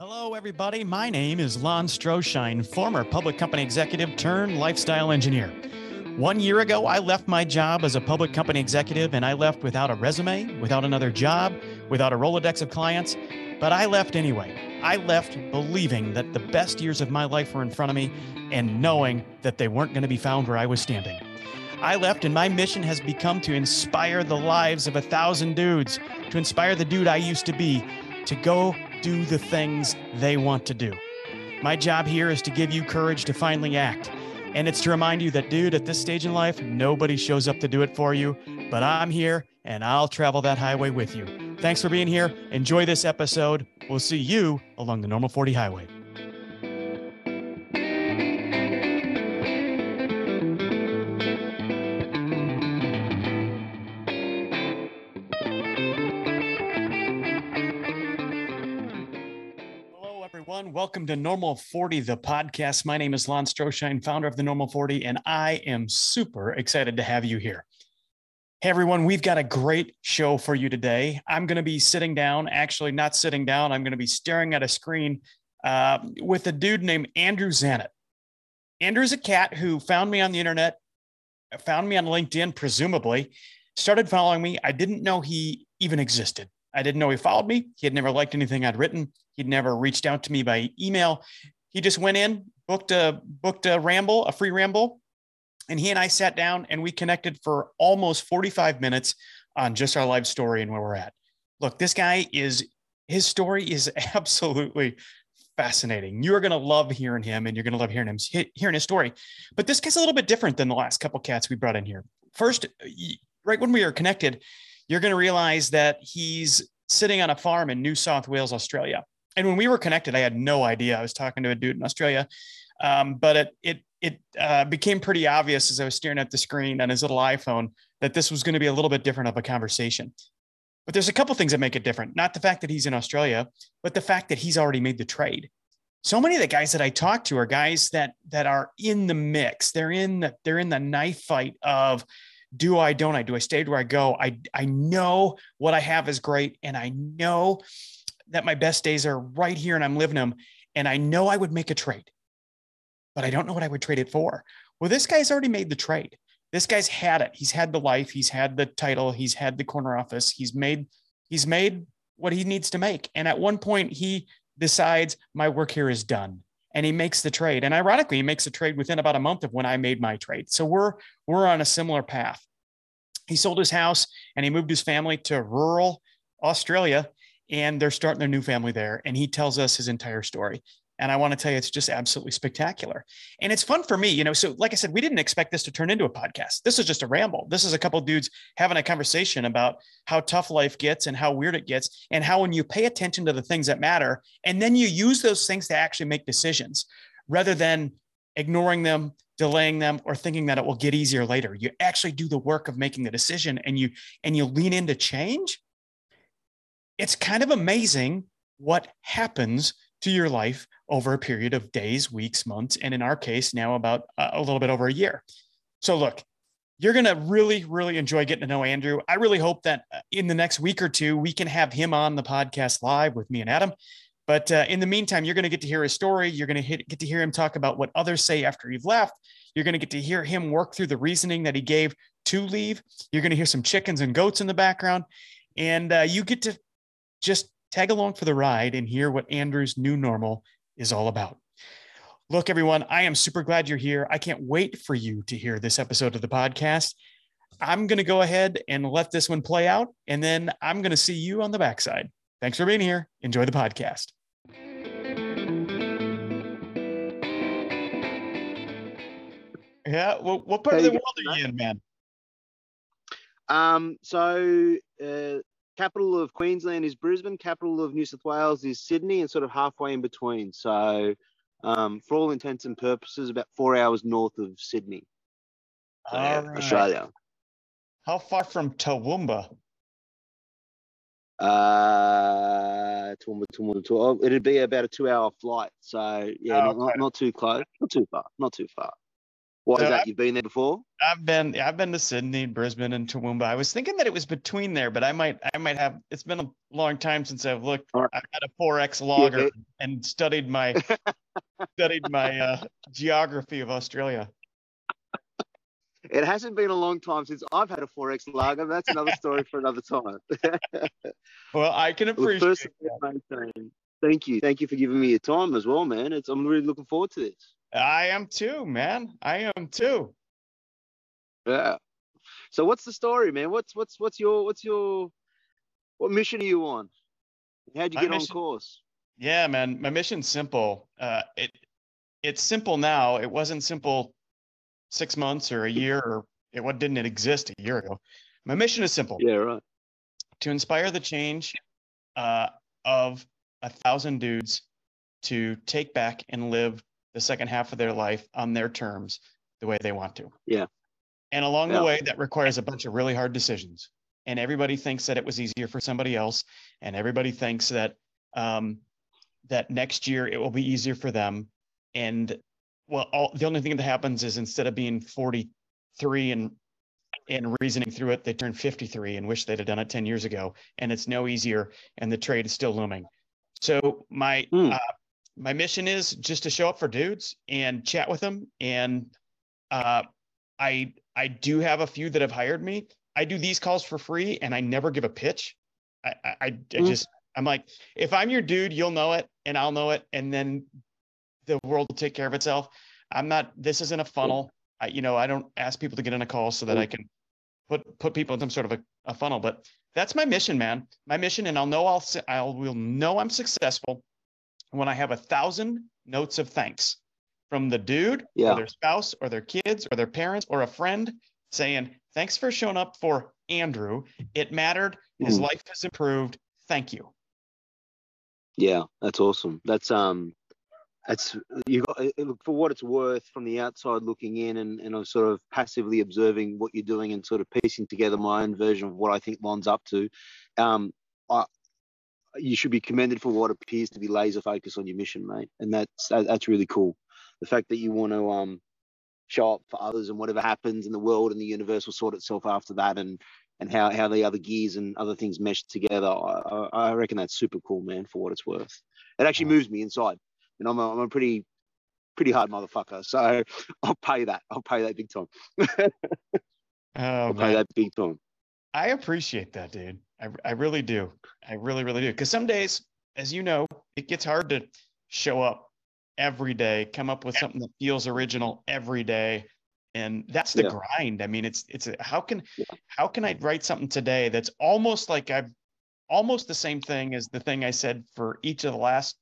Hello, everybody. My name is Lon Stroschein, former public company executive turned lifestyle engineer. One year ago, I left my job as a public company executive and I left without a resume, without another job, without a Rolodex of clients, but I left anyway. I left believing that the best years of my life were in front of me and knowing that they weren't going to be found where I was standing. I left, and my mission has become to inspire the lives of a thousand dudes, to inspire the dude I used to be to go do the things they want to do. My job here is to give you courage to finally act. And it's to remind you that, dude, at this stage in life, nobody shows up to do it for you, but I'm here and I'll travel that highway with you. Thanks for being here. Enjoy this episode. We'll see you along the Normal 40 Highway. Welcome to Normal 40, the podcast. My name is Lon Stroschein, founder of the Normal 40, and I am super excited to have you here. Hey, everyone, we've got a great show for you today. I'm going to be sitting down, actually, not sitting down, I'm going to be staring at a screen uh, with a dude named Andrew Zanet. Andrew's a cat who found me on the internet, found me on LinkedIn, presumably, started following me. I didn't know he even existed. I didn't know he followed me. He had never liked anything I'd written. He'd never reached out to me by email. He just went in, booked a booked a ramble, a free ramble, and he and I sat down and we connected for almost 45 minutes on just our life story and where we're at. Look, this guy is his story is absolutely fascinating. You're going to love hearing him and you're going to love hearing him hearing his story. But this guy's a little bit different than the last couple cats we brought in here. First, right when we were connected, you're going to realize that he's sitting on a farm in New South Wales, Australia. And when we were connected, I had no idea. I was talking to a dude in Australia, um, but it it it uh, became pretty obvious as I was staring at the screen on his little iPhone that this was going to be a little bit different of a conversation. But there's a couple things that make it different. Not the fact that he's in Australia, but the fact that he's already made the trade. So many of the guys that I talk to are guys that that are in the mix. They're in the they're in the knife fight of do I, don't I, do I stay, do I go? I, I know what I have is great. And I know that my best days are right here and I'm living them. And I know I would make a trade, but I don't know what I would trade it for. Well, this guy's already made the trade. This guy's had it. He's had the life. He's had the title. He's had the corner office. He's made, he's made what he needs to make. And at one point he decides my work here is done and he makes the trade. And ironically, he makes a trade within about a month of when I made my trade. So we're we're on a similar path. He sold his house and he moved his family to rural Australia, and they're starting their new family there. And he tells us his entire story. And I want to tell you, it's just absolutely spectacular. And it's fun for me, you know. So, like I said, we didn't expect this to turn into a podcast. This is just a ramble. This is a couple dudes having a conversation about how tough life gets and how weird it gets, and how when you pay attention to the things that matter, and then you use those things to actually make decisions rather than ignoring them, delaying them, or thinking that it will get easier later. You actually do the work of making the decision and you and you lean into change. It's kind of amazing what happens to your life over a period of days, weeks, months, and in our case, now about uh, a little bit over a year. So, look, you're going to really, really enjoy getting to know Andrew. I really hope that uh, in the next week or two, we can have him on the podcast live with me and Adam. But uh, in the meantime, you're going to get to hear his story. You're going to get to hear him talk about what others say after you've left. You're going to get to hear him work through the reasoning that he gave to leave. You're going to hear some chickens and goats in the background. And uh, you get to just tag along for the ride and hear what Andrew's new normal is all about. Look, everyone, I am super glad you're here. I can't wait for you to hear this episode of the podcast. I'm going to go ahead and let this one play out, and then I'm going to see you on the backside. Thanks for being here. Enjoy the podcast. Yeah. Well, what part of the world are you in, man? Um, so uh, capital of Queensland is Brisbane, capital of New South Wales is Sydney, and sort of halfway in between. So, um, for all intents and purposes, about four hours north of Sydney, uh, right. Australia. How far from Toowoomba? Uh, Toowoomba, Toowoomba, Toowoomba. Oh, it'd be about a two-hour flight. So yeah, oh, not, not, not too close, not too far, not too far. What so is that? I've, You've been there before? I've been I've been to Sydney, Brisbane, and Toowoomba. I was thinking that it was between there, but I might I might have. It's been a long time since I've looked. Right. I've had a 4X lager. Yeah, and studied my studied my uh, geography of Australia. It hasn't been a long time since I've had a 4X lager. That's another story for another time. well, I can appreciate well, first that. Thank you. Thank you for giving me your time as well, man. It's, I'm really looking forward to this. I am too, man. I am too. Yeah. So what's the story, man? What's what's what's your what's your what mission are you on? How'd you my get mission, on course? Yeah, man. My mission's simple. Uh, it it's simple now. It wasn't simple six months or a year or it what didn't it exist a year ago. My mission is simple. Yeah, right. To inspire the change uh, of a thousand dudes to take back and live the second half of their life on their terms the way they want to. Yeah. And along yeah. the way, that requires a bunch of really hard decisions. And everybody thinks that it was easier for somebody else, and everybody thinks that um, that next year it will be easier for them. And well, all, the only thing that happens is instead of being 43 and and reasoning through it, they turn 53 and wish they'd have done it 10 years ago. And it's no easier, and the trade is still looming. So my mm. uh, my mission is just to show up for dudes and chat with them. And uh, I I do have a few that have hired me. I do these calls for free, and I never give a pitch. I I, I mm. just I'm like, if I'm your dude, you'll know it, and I'll know it, and then the world will take care of itself. I'm not. This isn't a funnel. I, you know, I don't ask people to get in a call so that I can put put people in some sort of a, a funnel. But that's my mission, man. My mission, and I'll know I'll I'll will know I'm successful when I have a thousand notes of thanks from the dude yeah. or their spouse or their kids or their parents or a friend saying, Thanks for showing up for Andrew. It mattered. His mm. life has improved. Thank you. Yeah, that's awesome. That's um that's you got look for what it's worth from the outside looking in and, and I'm sort of passively observing what you're doing and sort of piecing together my own version of what I think Lon's up to. Um, I, you should be commended for what appears to be laser focus on your mission, mate. And that's that's really cool. The fact that you want to um, show up for others and whatever happens in the world and the universe will sort itself after that and and how, how the other gears and other things mesh together. I, I reckon that's super cool, man, for what it's worth. It actually moves me inside. And I'm a, I'm a pretty pretty hard motherfucker. So I'll pay that. I'll pay that big time. oh, I'll pay that big time. I appreciate that, dude. I, I really do. I really, really do. Because some days, as you know, it gets hard to show up every day, come up with something that feels original every day. And that's the yeah. grind. I mean, it's it's a, how can yeah. how can I write something today that's almost like I've almost the same thing as the thing I said for each of the last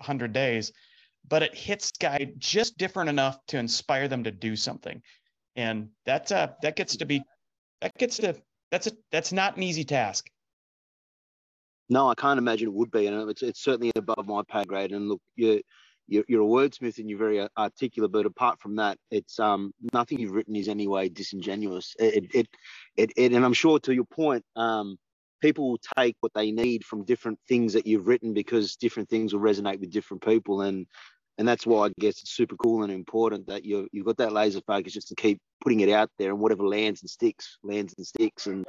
hundred days, but it hits guy just different enough to inspire them to do something. And that's uh that gets to be that gets to that's a that's not an easy task. No, I can't imagine it would be, and it's it's certainly above my pay grade. And look, you're, you're a wordsmith and you're very articulate, but apart from that, it's um nothing you've written is anyway disingenuous. It it it, it and I'm sure to your point, um, people will take what they need from different things that you've written because different things will resonate with different people, and and that's why I guess it's super cool and important that you you've got that laser focus just to keep putting it out there, and whatever lands and sticks, lands and sticks, and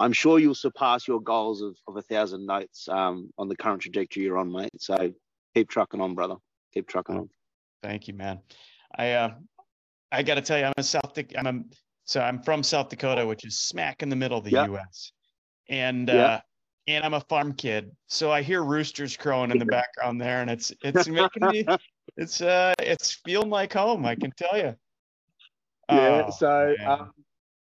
I'm sure you'll surpass your goals of, of a thousand notes um, on the current trajectory you're on, mate. So keep trucking on, brother. Keep trucking on. Thank you, man. I uh, I got to tell you, I'm a South. I'm a, so I'm from South Dakota, which is smack in the middle of the yep. U.S. And yep. uh, and I'm a farm kid, so I hear roosters crowing in the background there, and it's it's making me it's uh it's feeling like home. I can tell you. Yeah. Oh, so um,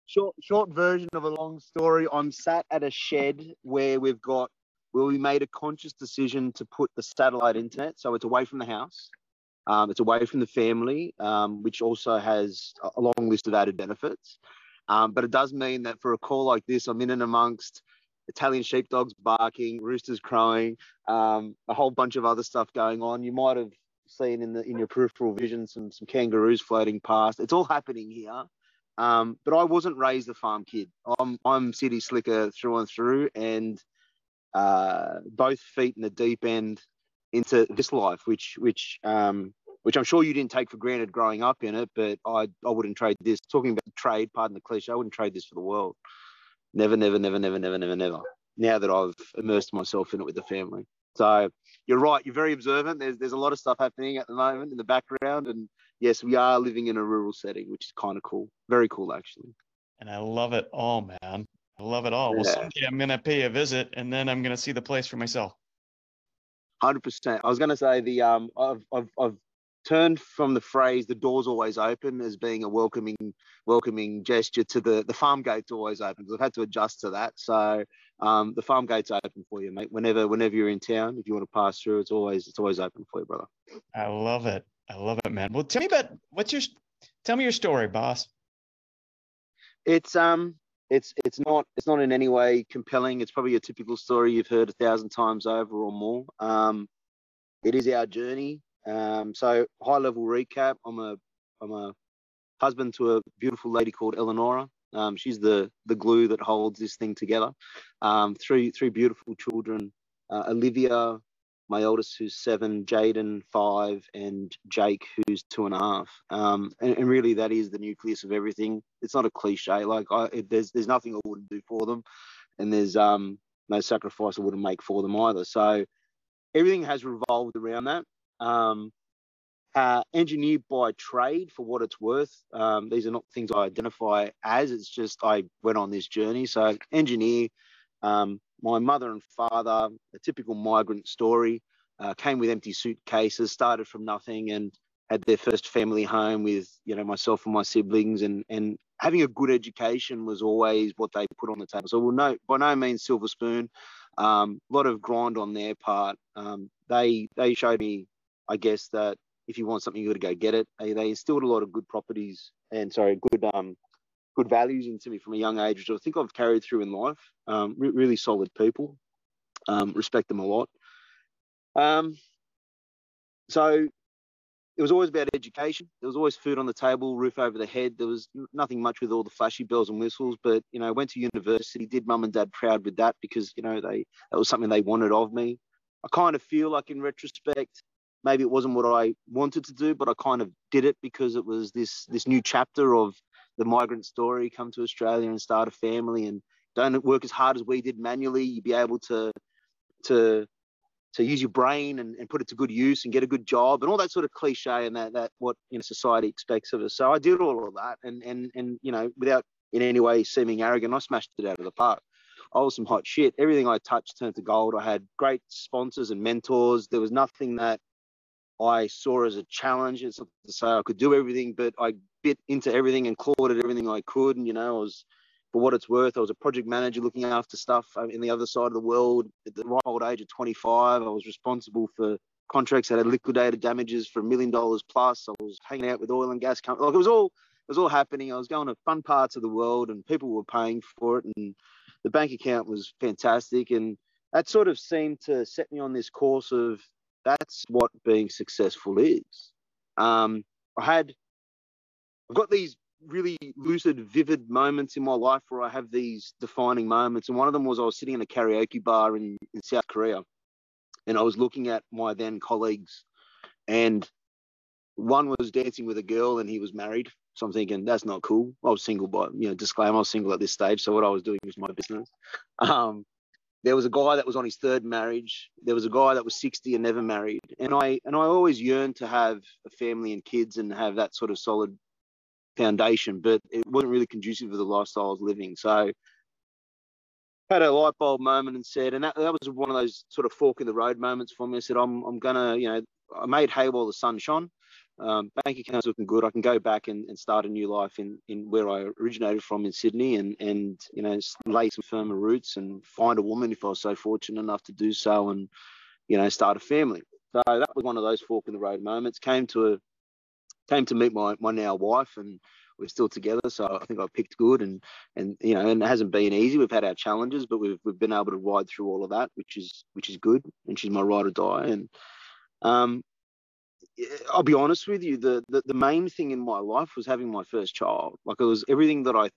short short version of a long story. I'm sat at a shed where we've got where we made a conscious decision to put the satellite internet, so it's away from the house, um, it's away from the family, um, which also has a long list of added benefits. Um, but it does mean that for a call like this, I'm in and amongst Italian sheepdogs barking, roosters crowing, um, a whole bunch of other stuff going on. You might have seen in the in your peripheral vision some some kangaroos floating past. It's all happening here. Um, but I wasn't raised a farm kid. I'm I'm city slicker through and through, and uh, both feet in the deep end into this life, which which um, which I'm sure you didn't take for granted growing up in it. But I I wouldn't trade this. Talking about trade, pardon the cliche, I wouldn't trade this for the world. Never, never, never, never, never, never, never. Now that I've immersed myself in it with the family, so you're right. You're very observant. There's there's a lot of stuff happening at the moment in the background, and yes, we are living in a rural setting, which is kind of cool. Very cool, actually. And I love it all, man. I love it all. Yeah. Well, someday I'm gonna pay a visit, and then I'm gonna see the place for myself. Hundred percent. I was gonna say the um, I've I've I've turned from the phrase "the door's always open" as being a welcoming welcoming gesture to the the farm gate's always open. Because I've had to adjust to that. So um, the farm gate's open for you, mate. Whenever whenever you're in town, if you want to pass through, it's always it's always open for you, brother. I love it. I love it, man. Well, tell me about what's your tell me your story, boss. It's um it's it's not it's not in any way compelling. It's probably a typical story you've heard a thousand times over or more. Um, it is our journey. Um, so high level recap. I'm a I'm a husband to a beautiful lady called Eleonora. Um, she's the the glue that holds this thing together. Um, three three beautiful children. Uh, Olivia, my oldest who's seven, Jaden five, and Jake who's two and a half. Um, and, and, really, that is the nucleus of everything. It's not a cliche. Like I, it, there's there's nothing I wouldn't do for them, and there's um no sacrifice I wouldn't make for them either. So everything has revolved around that. Um, uh, engineer by trade for what it's worth. Um, these are not things I identify as. It's just I went on this journey. So engineer. Um, my mother and father, a typical migrant story, uh, came with empty suitcases, started from nothing, and had their first family home with you know myself and my siblings, and and having a good education was always what they put on the table. So we'll no by no means silver spoon. A um, lot of grind on their part. Um, they they showed me, I guess, that if you want something, you got to go get it. They, instilled a lot of good properties and sorry, good um good values into me from a young age, which I think I've carried through in life. Um, re- really solid people, um, respect them a lot. Um, so it was always about education. There was always food on the table, roof over the head. There was nothing much with all the flashy bells and whistles, but you know, went to university, did mum and dad proud with that because you know they that was something they wanted of me. I kind of feel like in retrospect, maybe it wasn't what I wanted to do, but I kind of did it because it was this this new chapter of the migrant story, come to Australia and start a family and don't work as hard as we did manually. You'd be able to to to use your brain and, and put it to good use and get a good job and all that sort of cliche and that that what you know society expects of us. So I did all of that and and and you know without in any way seeming arrogant, I smashed it out of the park. I was some hot shit. Everything I touched turned to gold. I had great sponsors and mentors. There was nothing that I saw as a challenge. It's not to say I could do everything, but I bit into everything and clawed at everything I could. And, you know, I was, for what it's worth, I was a project manager looking after stuff in the other side of the world. At the right old age of 25, I was responsible for contracts that had liquidated damages for a million dollars plus. I was hanging out with oil and gas companies. Like it was all, it was all happening. I was going to fun parts of the world and people were paying for it. And the bank account was fantastic. And that sort of seemed to set me on this course of that's what being successful is. Um, I had, I've got these really lucid, vivid moments in my life where I have these defining moments. And one of them was I was sitting in a karaoke bar in, in South Korea and I was looking at my then colleagues and one was dancing with a girl and he was married. So I'm thinking that's not cool. I was single, but you know, disclaimer, I was single at this stage. So what I was doing was my business. Um, there was a guy that was on his third marriage. There was a guy that was 60 and never married. And I and I always yearned to have a family and kids and have that sort of solid foundation, but it wasn't really conducive to the lifestyle I was living. So had a light bulb moment and said, and that, that was one of those sort of fork in the road moments for me. I said, I'm, I'm gonna, you know, I made hay while the sun shone um, bank account's looking good. I can go back and, and start a new life in, in where I originated from in Sydney and, and, you know, lay some firmer roots and find a woman if I was so fortunate enough to do so and, you know, start a family. So that was one of those fork in the road moments. Came to a, came to meet my, my now wife and we're still together. So I think I picked good and, and, you know, and it hasn't been easy. We've had our challenges, but we've, we've been able to ride through all of that, which is, which is good. And she's my ride or die. And, um, I'll be honest with you, the, the, the main thing in my life was having my first child. Like it was everything that I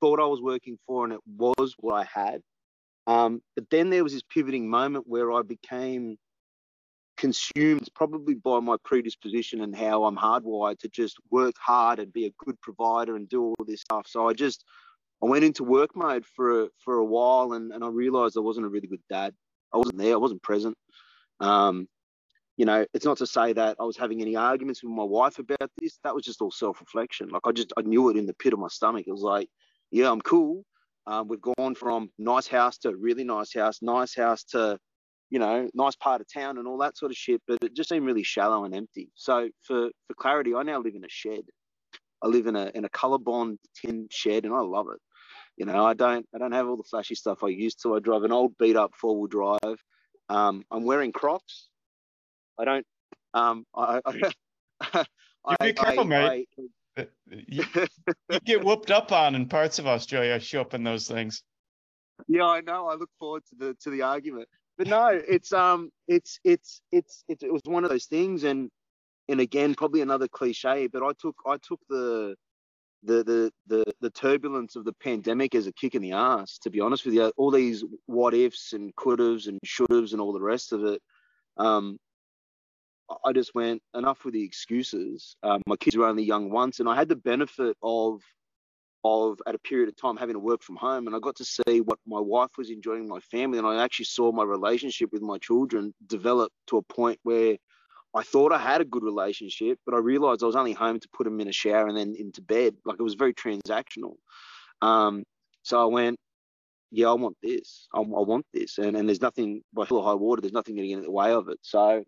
thought I was working for, and it was what I had. Um, but then there was this pivoting moment where I became consumed probably by my predisposition and how I'm hardwired to just work hard and be a good provider and do all this stuff. So I just I went into work mode for a, for a while, and, and I realized I wasn't a really good dad. I wasn't there. I wasn't present. Um, you know, it's not to say that I was having any arguments with my wife about this. That was just all self-reflection. Like I just I knew it in the pit of my stomach. It was like, yeah, I'm cool. Um, we've gone from nice house to really nice house, nice house to, you know, nice part of town and all that sort of shit. But it just seemed really shallow and empty. So for for clarity, I now live in a shed. I live in a in a Colorbond tin shed, and I love it. You know, I don't I don't have all the flashy stuff I used to. I drive an old beat up four wheel drive. Um, I'm wearing Crocs. I don't. Um, I, I, you be careful, I, mate. I, uh, you, you get whooped up on in parts of Australia. Show up in those things. Yeah, I know. I look forward to the to the argument, but no, it's um, it's it's it's, it's it was one of those things, and and again, probably another cliche, but I took I took the the the the the turbulence of the pandemic as a kick in the ass. To be honest with you, all these what ifs and could haves and should haves and all the rest of it. Um, I just went enough with the excuses. Um, my kids were only young once, and I had the benefit of of at a period of time having to work from home, and I got to see what my wife was enjoying, my family, and I actually saw my relationship with my children develop to a point where I thought I had a good relationship, but I realized I was only home to put them in a shower and then into bed. Like it was very transactional. Um, so I went, yeah, I want this. I, I, want this. And, and there's nothing, by hell or high water, there's nothing getting in the way of it. So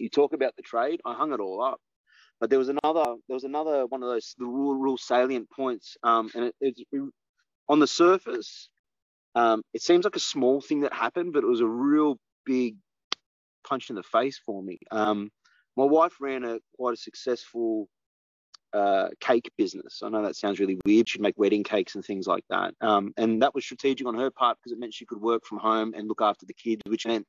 you talk about the trade, I hung it all up. But there was another, there was another one of those the real, real salient points. Um, and it, it, it, on the surface, um, it seems like a small thing that happened, but it was a real big punch in the face for me. Um, my wife ran a quite a successful uh, cake business. I know that sounds really weird. She'd make wedding cakes and things like that. Um, and that was strategic on her part because it meant she could work from home and look after the kids, which meant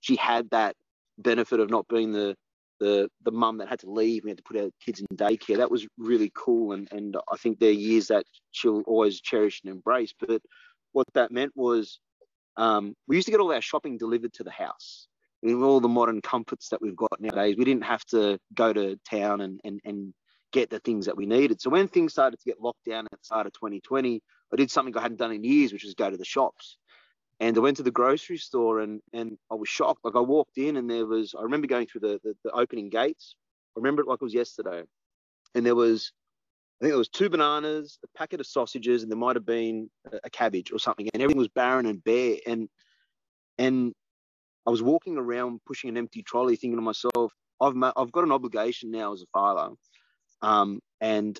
she had that benefit of not being the the the mum that had to leave. We had to put our kids in daycare. That was really cool, and and I think they're years that she'll always cherish and embrace. But what that meant was um, we used to get all our shopping delivered to the house with all the modern comforts that we've got nowadays, we didn't have to go to town and, and, and get the things that we needed. So when things started to get locked down at the start of 2020, I did something I hadn't done in years, which was go to the shops. And I went to the grocery store and, and I was shocked. Like I walked in and there was, I remember going through the, the, the opening gates. I remember it like it was yesterday. And there was, I think there was two bananas, a packet of sausages, and there might have been a cabbage or something. And everything was barren and bare. And and I was walking around pushing an empty trolley, thinking to myself, I've ma- I've got an obligation now as a father, um, and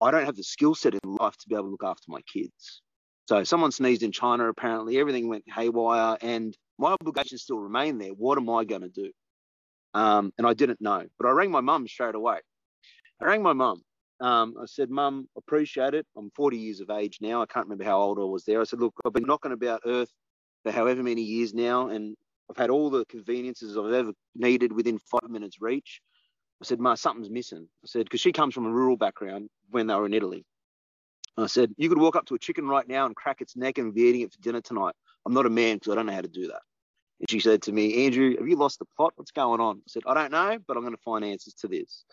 I don't have the skill set in life to be able to look after my kids. So someone sneezed in China. Apparently, everything went haywire, and my obligations still remain there. What am I going to do? Um, and I didn't know, but I rang my mum straight away. I rang my mum. Um, I said, Mum, appreciate it. I'm 40 years of age now. I can't remember how old I was there. I said, Look, I've been knocking about Earth for however many years now, and I've had all the conveniences I've ever needed within five minutes reach. I said, Ma, something's missing. I said, because she comes from a rural background when they were in Italy. I said, you could walk up to a chicken right now and crack its neck and be eating it for dinner tonight. I'm not a man because I don't know how to do that. And she said to me, Andrew, have you lost the plot? What's going on? I said, I don't know, but I'm going to find answers to this.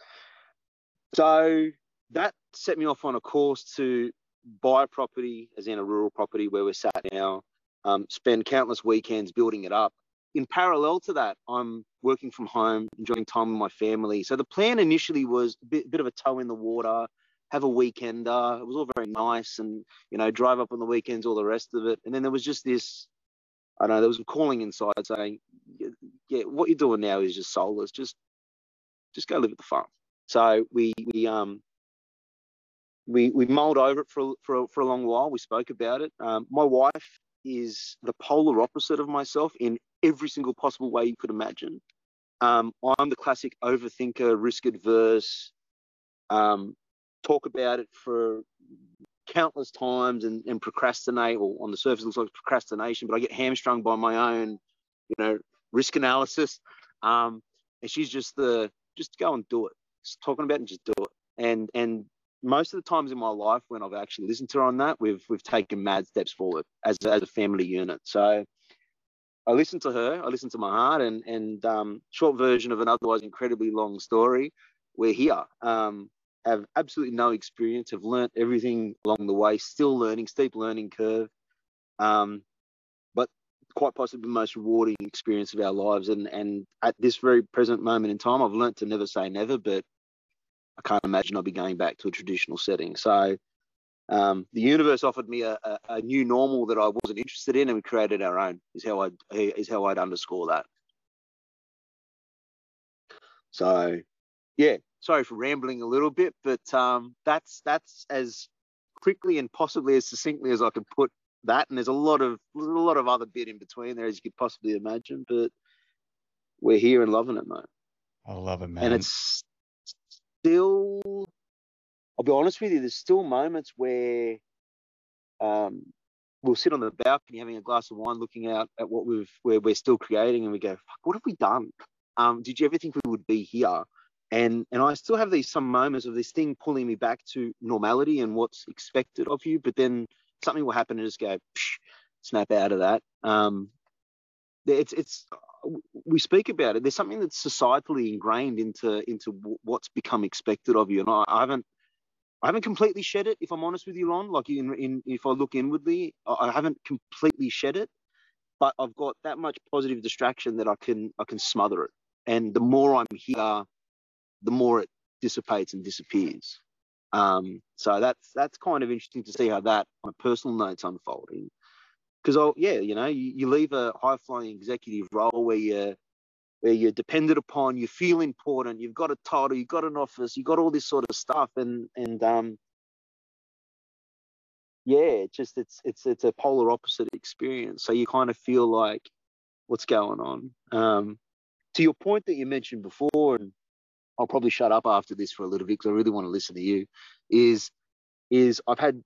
So that set me off on a course to buy property, as in a rural property where we're sat now, um, spend countless weekends building it up, in parallel to that, I'm working from home, enjoying time with my family. So the plan initially was a bit, bit of a toe in the water, have a weekender. It was all very nice and, you know, drive up on the weekends, all the rest of it. And then there was just this, I don't know, there was a calling inside saying, yeah, what you're doing now is just soulless. Just, just go live at the farm. So we, we, um, we, we mulled over it for, for, for a long while. We spoke about it. Um, my wife is the polar opposite of myself in every single possible way you could imagine. Um, I'm the classic overthinker, risk adverse, um, talk about it for countless times and, and procrastinate, or on the surface looks like procrastination, but I get hamstrung by my own, you know, risk analysis. Um, and she's just the just go and do it. Just talking about it and just do it. And and most of the times in my life when I've actually listened to her on that, we've we've taken mad steps forward as as a family unit. So I listened to her, I listened to my heart, and and um, short version of an otherwise incredibly long story. We're here. Um, have absolutely no experience. Have learnt everything along the way. Still learning, steep learning curve. Um, but quite possibly the most rewarding experience of our lives. And and at this very present moment in time, I've learnt to never say never, but I can't imagine I'll be going back to a traditional setting. So um, the universe offered me a, a, a, new normal that I wasn't interested in, and we created our own. Is how I is how I'd underscore that. So, yeah, sorry for rambling a little bit, but um, that's that's as quickly and possibly as succinctly as I can put that. And there's a lot of a lot of other bit in between there, as you could possibly imagine. But we're here and loving it, mate. I love it, man. And it's still I'll be honest with you, there's still moments where um, we'll sit on the balcony having a glass of wine, looking out at what we've where we're still creating, and we go, "What have we done? Um, did you ever think we would be here?" And and I still have these some moments of this thing pulling me back to normality and what's expected of you, but then something will happen and just go snap out of that. Um, it's it's we speak about it. There's something that's societally ingrained into into what's become expected of you, and I, I haven't I haven't completely shed it, if I'm honest with you, Lon. Like in, in if I look inwardly, I haven't completely shed it, but I've got that much positive distraction that I can I can smother it. And the more I'm here, the more it dissipates and disappears. Um, so that's that's kind of interesting to see how that on a personal note's unfolding. Because oh yeah, you know, you, you leave a high flying executive role where you're where you're dependent upon, you feel important, you've got a title, you've got an office, you've got all this sort of stuff, and and um, yeah, it's just it's it's it's a polar opposite experience. So you kind of feel like what's going on. Um, to your point that you mentioned before, and I'll probably shut up after this for a little bit because I really want to listen to you. Is is I've had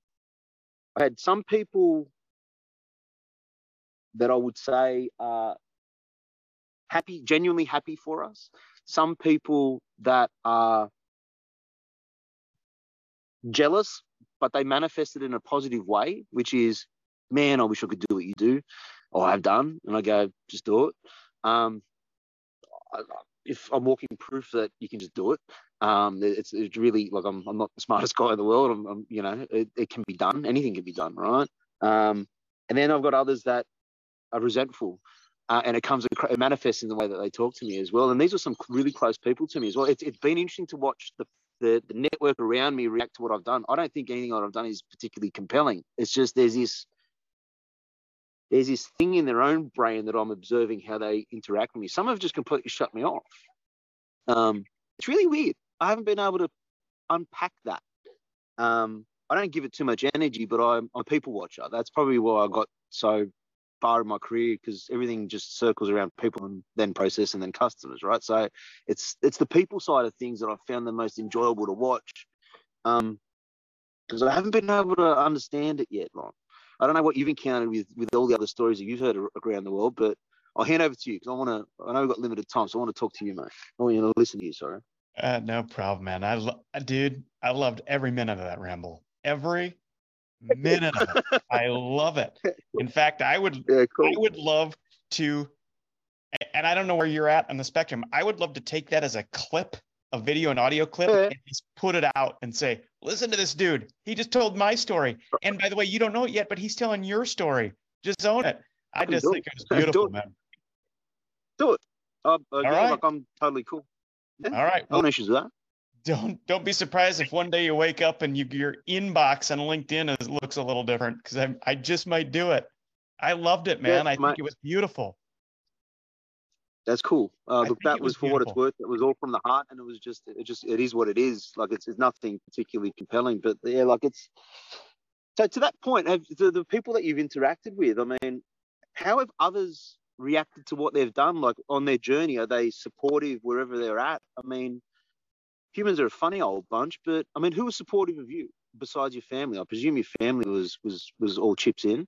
I had some people that I would say are happy, genuinely happy for us. Some people that are jealous, but they manifest it in a positive way, which is, man, I wish I could do what you do, or I've done. And I go, just do it. Um, if I'm walking proof that you can just do it, um, it's, it's really like I'm, I'm not the smartest guy in the world. I'm, I'm you know, it, it, can be done. Anything can be done, right? Um, and then I've got others that are resentful uh, and it comes it manifests in the way that they talk to me as well. And these are some really close people to me as well. It's, it's been interesting to watch the, the, the network around me react to what I've done. I don't think anything that I've done is particularly compelling. It's just there's this there's this thing in their own brain that I'm observing how they interact with me. Some have just completely shut me off. Um, it's really weird. I haven't been able to unpack that. Um, I don't give it too much energy, but I'm, I'm a people watcher. That's probably why I got so far in my career because everything just circles around people and then process and then customers, right? So it's it's the people side of things that I've found the most enjoyable to watch. Um, because I haven't been able to understand it yet, Lon. I don't know what you've encountered with with all the other stories that you've heard around the world, but I'll hand over to you because I want to. I know we've got limited time, so I want to talk to you, mate. I want you to listen to you. Sorry. Uh, no problem, man. I lo- dude, I loved every minute of that ramble. Every minute of it. I love it. In fact, I would yeah, cool. I would love to and I don't know where you're at on the spectrum. I would love to take that as a clip, a video and audio clip, yeah. and just put it out and say, listen to this dude. He just told my story. And by the way, you don't know it yet, but he's telling your story. Just own it. I just think it was beautiful, do man. Do it. Uh, uh, yeah, right. like I'm totally cool. Yeah. All right. Well, no issues with that don't don't be surprised if one day you wake up and you, your inbox on LinkedIn is, looks a little different because I I just might do it. I loved it, man. Yeah, I think it was beautiful. That's cool. Uh, look, that was, was for what it's worth. It was all from the heart, and it was just it just it is what it is. Like it's, it's nothing particularly compelling, but yeah, like it's. So to that point, have the, the people that you've interacted with, I mean, how have others reacted to what they've done? Like on their journey, are they supportive wherever they're at? I mean, humans are a funny old bunch, but I mean, who was supportive of you besides your family? I presume your family was was was all chips in.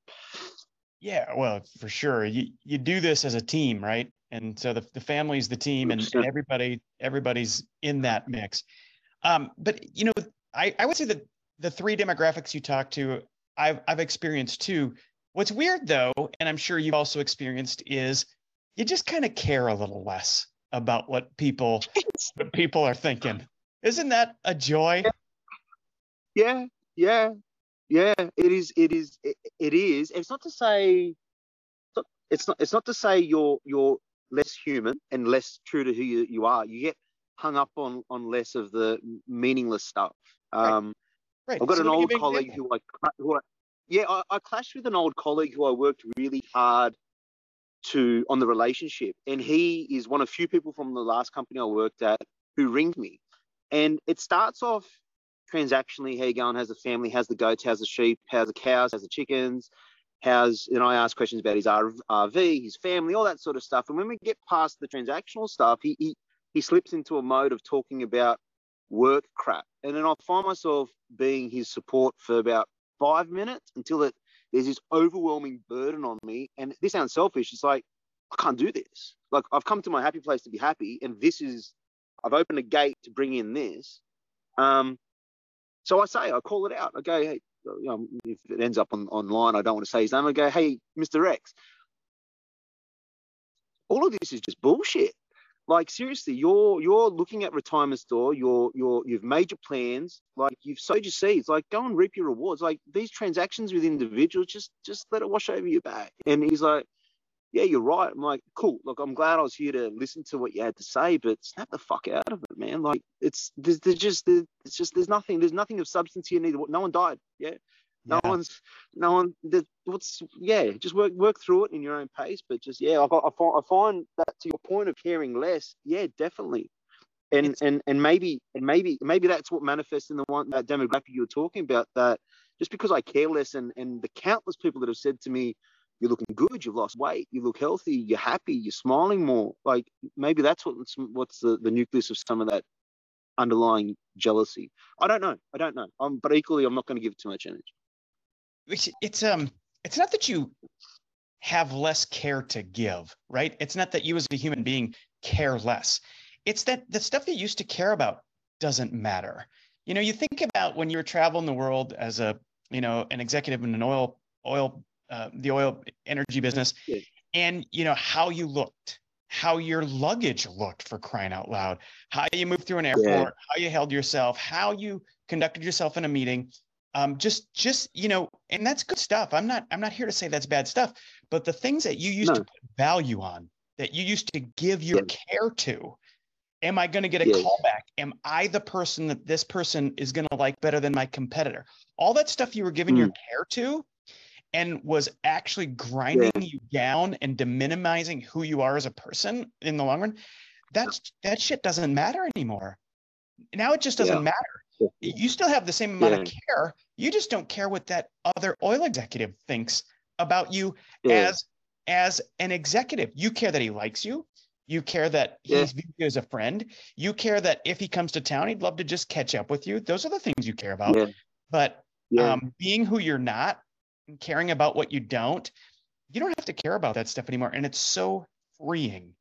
Yeah, well, for sure. You you do this as a team, right? And so the the family's the team, and, everybody everybody's in that mix. Um, but you know, I I would say that the three demographics you talk to, I've I've experienced too. What's weird though, and I'm sure you've also experienced, is you just kind of care a little less about what people what people are thinking. Isn't that a joy? Yeah, yeah, yeah. It is. It is. It, it is. It's not to say. it's not it's not to say you're you're less human and less true to who you, you are. You get hung up on on less of the meaningless stuff. Um, right. I've got So an old give you an colleague who I, who I yeah, I, I clashed with an old colleague who I worked really hard to on the relationship, and he is one of few people from the last company I worked at who ringed me, and it starts off transactionally. How you going? How's the family? How's the goats? How's the sheep? How's the cows? How's the chickens? How's and I ask questions about his RV, his family, all that sort of stuff. And when we get past the transactional stuff, he he, he slips into a mode of talking about work crap, and then I find myself being his support for about five minutes until it there's this overwhelming burden on me. And this sounds selfish. It's like I can't do this. Like I've come to my happy place to be happy, and this is I've opened a gate to bring in this. Um, so I say I call it out. I go, hey, you know, if it ends up on online, I don't want to say his name. I go, hey, Mr. X, all of this is just bullshit. Like seriously, you're you're looking at retirement store. You're you're you've made your plans. Like you've sowed your seeds. Like go and reap your rewards. Like these transactions with individuals, just just let it wash over your back. And he's like, yeah, you're right. I'm like, cool. Look, I'm glad I was here to listen to what you had to say, but snap the fuck out of it, man. Like it's there's, there's just it's just there's nothing there's nothing of substance here. Neither no one died. Yeah, no Yeah. one's no one. there's- What's yeah? Just work work through it in your own pace. But just yeah, I, I find I find that to your point of caring less. Yeah, definitely. And It's- and and maybe and maybe maybe that's what manifests in the one that demographic you were talking about. That just because I care less, and and the countless people that have said to me, "You're looking good. You've lost weight. You look healthy. You're happy. You're smiling more." Like maybe that's what's what's the the nucleus of some of that underlying jealousy. I don't know. I don't know. Um, but equally, I'm not going to give too much energy. It's, it's um it's not that you have less care to give, right? It's not that you as a human being care less. It's that the stuff you used to care about doesn't matter. You know, you think about when you were traveling the world as a, you know, an executive in an oil oil uh, the oil energy business. And you know how you looked, how your luggage looked for crying out loud, how you moved through an airport, how you held yourself, how you conducted yourself in a meeting. Um, just just you know and that's good stuff. I'm not i'm not here to say that's bad stuff but the things that you used to put value on that you used to give your Yeah. care to am i going to get a Yeah. call back? Am i the person that this person is going to like better than my competitor? All that stuff you were giving your care to and was actually grinding you down and deminimizing who you are as a person in the long run that's that shit doesn't matter anymore. Now it just doesn't Yeah. matter. You still have the same amount of care. You just don't care what that other oil executive thinks about you Yeah. as as an executive. You care that he likes you. You care that Yeah. he's viewed you as a friend. You care that if he comes to town he'd love to just catch up with you. Those are the things you care about. Yeah. but Yeah. um, being who you're not caring about what you don't you don't have to care about that stuff anymore and it's so freeing.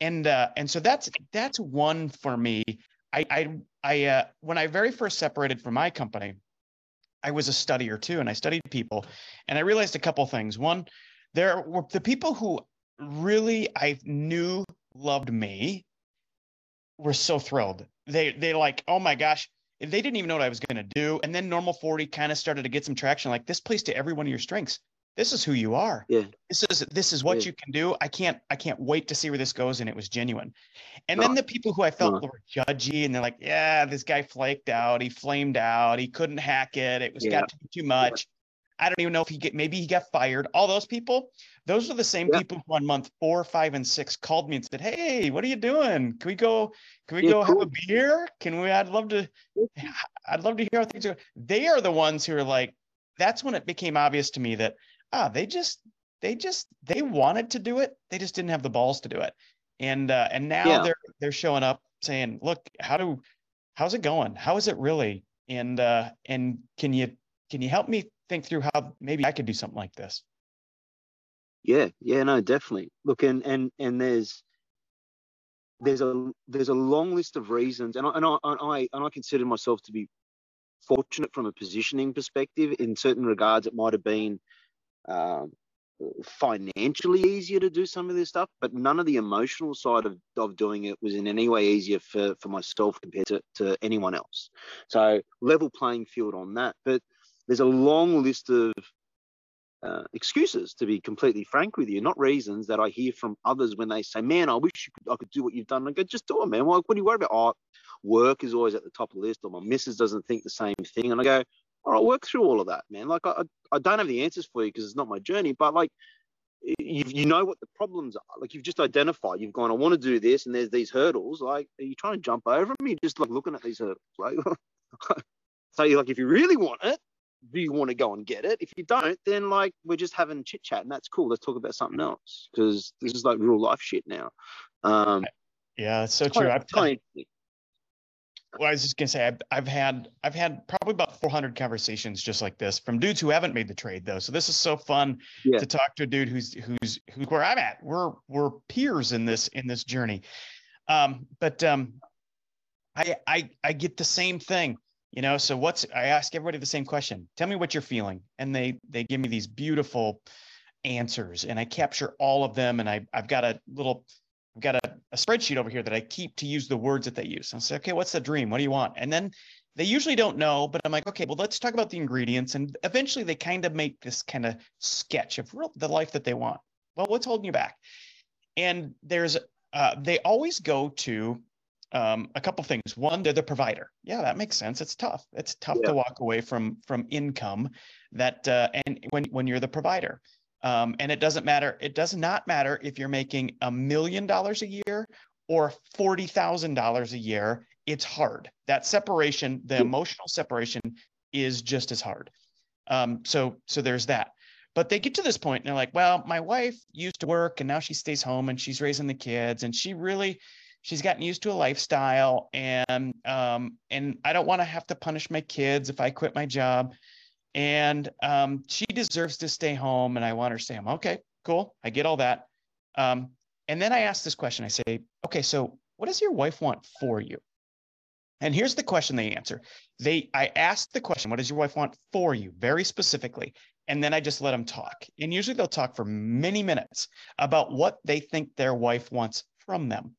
And uh and so that's that's one for me. I i i uh when i very first separated from my company i was a studier too and i studied people and i realized a couple things. One there were the people who really i knew loved me were so thrilled. They they like oh my gosh they didn't even know what I was going to do. And then Normal 40 kind of started to get some traction. Like this plays to every one of your strengths. This is who you are. Yeah. This is this is what Yeah. you can do. I can't I can't wait to see where this goes. And it was genuine. And then ah. the people who I felt No. were judgy and they're like, yeah, this guy flaked out. He flamed out. He couldn't hack it. It was Yeah. got to be too much. I don't even know if he get maybe he got fired. All those people, those are the same Yeah. people who on month four, five, and six called me and said, Hey, what are you doing? Can we go? Can we Yeah, go have a beer? Can we? I'd love to. I'd love to hear how things are. They are the ones who are like. That's when it became obvious to me that ah, they just they just they wanted to do it. They just didn't have the balls to do it. And uh, and now Yeah. they're they're showing up saying, look, how do how's it going? How is it really? And uh, and can you can you help me think through how maybe I could do something like this? Yeah, yeah, no, definitely. Look, and and and there's there's a there's a long list of reasons, and I and I and I, and I consider myself to be fortunate from a positioning perspective. In certain regards, it might have been um, financially easier to do some of this stuff, but none of the emotional side of, of doing it was in any way easier for, for myself compared to, to anyone else. So level playing field on that. But there's a long list of uh, excuses, to be completely frank with you, not reasons that I hear from others when they say, "Man, I wish could, I could do what you've done." I go, "Just do it, man. Well, what do you worry about?" Oh, work is always at the top of the list, or my missus doesn't think the same thing, and I go, "All right, work through all of that, man. Like I, I don't have the answers for you because it's not my journey, but like." You, you know what the problems are. Like you've just identified. You've gone. I want to do this, and there's these hurdles. Like, are you trying to jump over them? You're just like looking at these hurdles. Like, so you're like, if you really want it, do you want to go and get it? If you don't, then like we're just having chit chat and that's cool. Let's talk about something else because this is like real life shit now. Um, yeah, it's so true. I've, well, I was just gonna say I've, I've had I've had probably about 400 conversations just like this from dudes who haven't made the trade though. So this is so fun yeah. to talk to a dude who's who's who's where I'm at. We're we're peers in this in this journey. Um, but um, I I I get the same thing you know so what's i ask everybody the same question. Tell me what you're feeling. And they they give me these beautiful answers and i capture all of them and I, i've got a little i've got a, a spreadsheet over here that i keep to use the words that they use. And say okay what's the dream? What do you want? And then they usually don't know but i'm like okay well let's talk about the ingredients. And eventually they kind of make this kind of sketch of real, the life that they want. Well what's holding you back? And there's uh, they always go to um, a couple things. One, they're the provider. Yeah, that makes sense. It's tough. It's tough yeah. to walk away from from income that uh, and when when you're the provider. Um, and it doesn't matter. It does not matter if you're making a million dollars a year or forty thousand dollars a year. It's hard. That separation, the emotional separation, is just as hard. Um, so so there's that. But they get to this point and they're like, well, my wife used to work and now she stays home and she's raising the kids and she really she's gotten used to a lifestyle and um, and I don't want to have to punish my kids if I quit my job. And um, she deserves to stay home and I want her to stay home. Okay, cool. I get all that. Um, and then I ask this question. I say, okay, so what does your wife want for you? And here's the question they answer. They I ask the question, what does your wife want for you? Very specifically. And then I just let them talk. And usually they'll talk for many minutes about what they think their wife wants from them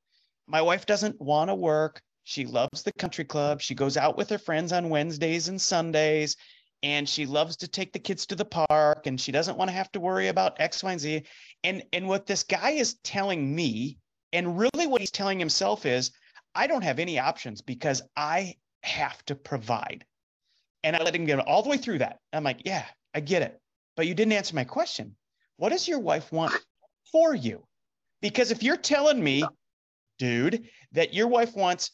my wife doesn't want to work. She loves the country club. She goes out with her friends on Wednesdays and Sundays, and she loves to take the kids to the park, and she doesn't want to have to worry about X, Y, and Z. And, and what this guy is telling me, and really what he's telling himself is, I don't have any options because I have to provide. And I let him get all the way through that. I'm like, yeah, I get it. But you didn't answer my question. What does your wife want for you? Because if you're telling me dude, that your wife wants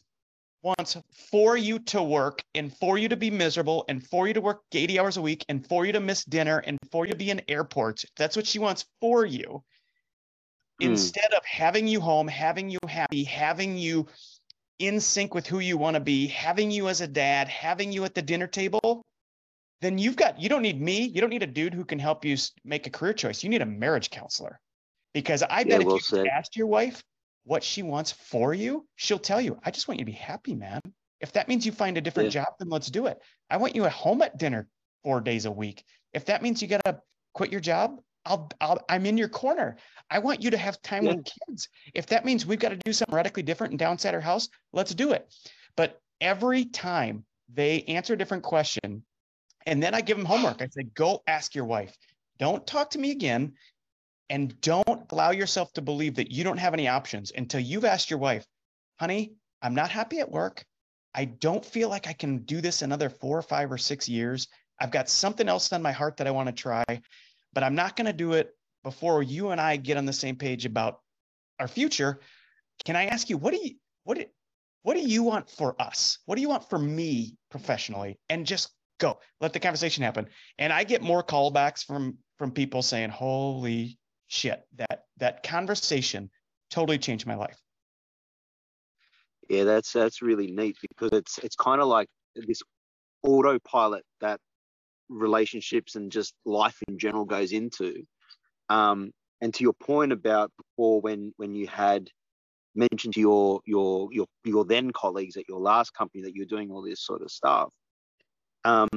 wants for you to work and for you to be miserable and for you to work 80 hours a week and for you to miss dinner and for you to be in airports. That's what she wants for you. Mm. Instead of having you home, having you happy, having you in sync with who you want to be, having you as a dad, having you at the dinner table, then you've got, you don't need me. You don't need a dude who can help you make a career choice. You need a marriage counselor. Because I bet yeah, if you asked your wife, what she wants for you, she'll tell you, I just want you to be happy, man. If that means you find a different yeah. job, then let's do it. I want you at home at dinner four days a week. If that means you got to quit your job, I'll, I'll, I'm in your corner. I want you to have time yeah. with kids. If that means we've got to do something radically different and downsize our house, let's do it. But every time they answer a different question, and then I give them homework. I say, go ask your wife. Don't talk to me again. And don't allow yourself to believe that you don't have any options until you've asked your wife, honey, I'm not happy at work. I don't feel like I can do this another four or five or six years. I've got something else on my heart that I want to try, but I'm not going to do it before you and I get on the same page about our future. Can I ask you, what do you, what do, what do you want for us? What do you want for me professionally? And just go, let the conversation happen. And I get more callbacks from, from people saying, holy shit, that that conversation totally changed my life. Yeah, that's that's really neat because it's it's kind of like this autopilot that relationships and just life in general goes into. Um, and to your point about before when when you had mentioned to your your your your then colleagues at your last company that you're doing all this sort of stuff um,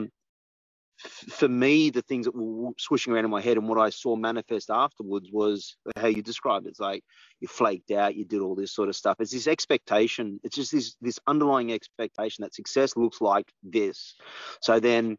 for me, the things that were swishing around in my head and what I saw manifest afterwards was how you described it. It's like you flaked out, you did all this sort of stuff. It's this expectation. It's just this this underlying expectation that success looks like this. So then